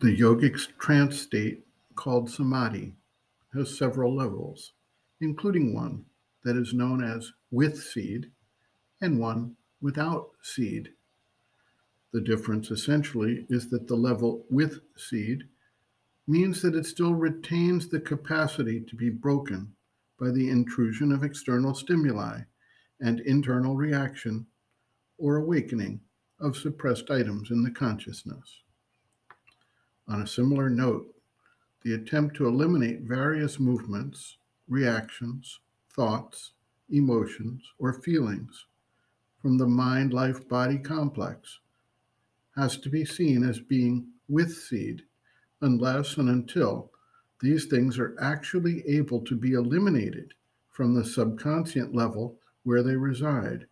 The yogic trance state, called samadhi, has several levels, including one that is known as with seed and one without seed. The difference essentially is that the level with seed means that it still retains the capacity to be broken by the intrusion of external stimuli and internal reaction or awakening of suppressed items in the consciousness. On a similar note, the attempt to eliminate various movements, reactions, thoughts, emotions, or feelings from the mind life body complex has to be seen as being with seed unless and until these things are actually able to be eliminated from the subconscient level where they reside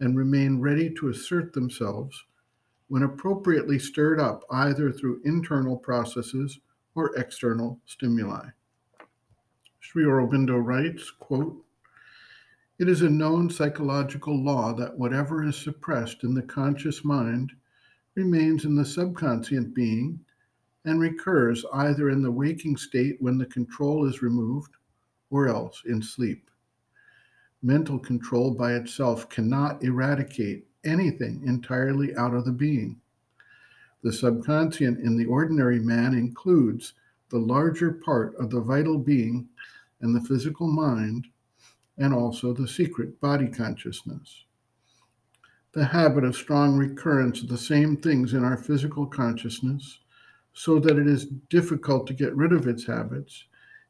and remain ready to assert themselves when appropriately stirred up either through internal processes or external stimuli. Sri Aurobindo writes, quote, It is a known psychological law that whatever is suppressed in the conscious mind remains in the subconscient being and recurs either in the waking state when the control is removed or else in sleep. Mental control by itself cannot eradicate anything entirely out of the being. The subconscient in the ordinary man includes the larger part of the vital being and the physical mind, and also the secret body consciousness. The habit of strong recurrence of the same things in our physical consciousness, so that it is difficult to get rid of its habits,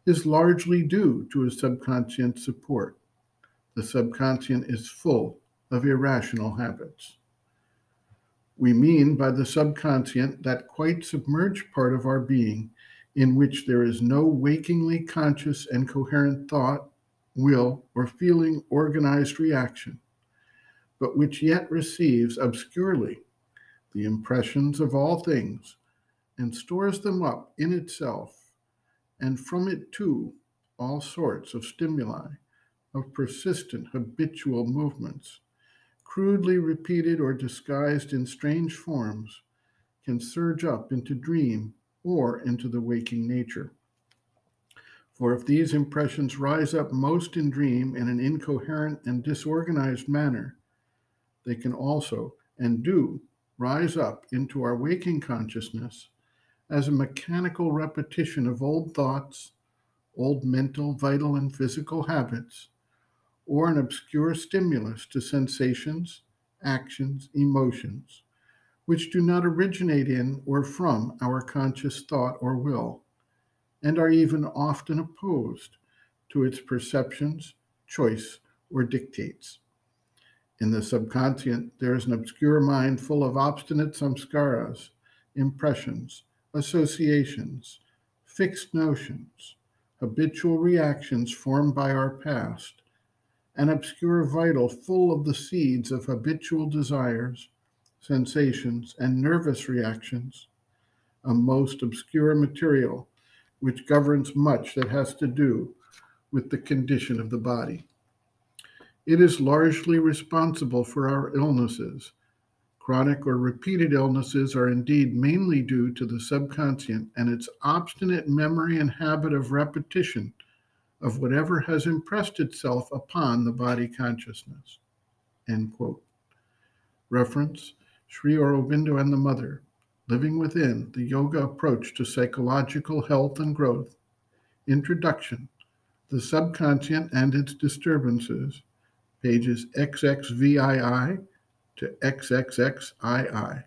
is largely due to a subconscient support. The subconscient is full of irrational habits. We mean by the subconscient that quite submerged part of our being in which there is no wakingly conscious and coherent thought, will, or feeling organized reaction, but which yet receives obscurely the impressions of all things and stores them up in itself, and from it too all sorts of stimuli of persistent habitual movements, crudely repeated or disguised in strange forms, can surge up into dream or into the waking nature. For if these impressions rise up most in dream in an incoherent and disorganized manner, they can also and do rise up into our waking consciousness as a mechanical repetition of old thoughts, old mental, vital, and physical habits, or an obscure stimulus to sensations, actions, emotions which do not originate in or from our conscious thought or will, and are even often opposed to its perceptions, choice, or dictates. In the subconscient, there is an obscure mind full of obstinate samskaras, impressions, associations, fixed notions, habitual reactions formed by our past, an obscure vital full of the seeds of habitual desires sensations, and nervous reactions, a most obscure material which governs much that has to do with the condition of the body. It is largely responsible for our illnesses. Chronic or repeated illnesses are indeed mainly due to the subconscient and its obstinate memory and habit of repetition of whatever has impressed itself upon the body consciousness. End quote. Reference Sri Aurobindo and the Mother, Living Within the Yoga Approach to Psychological Health and Growth. Introduction The Subconscient and Its Disturbances, pages XXVII to XXXII.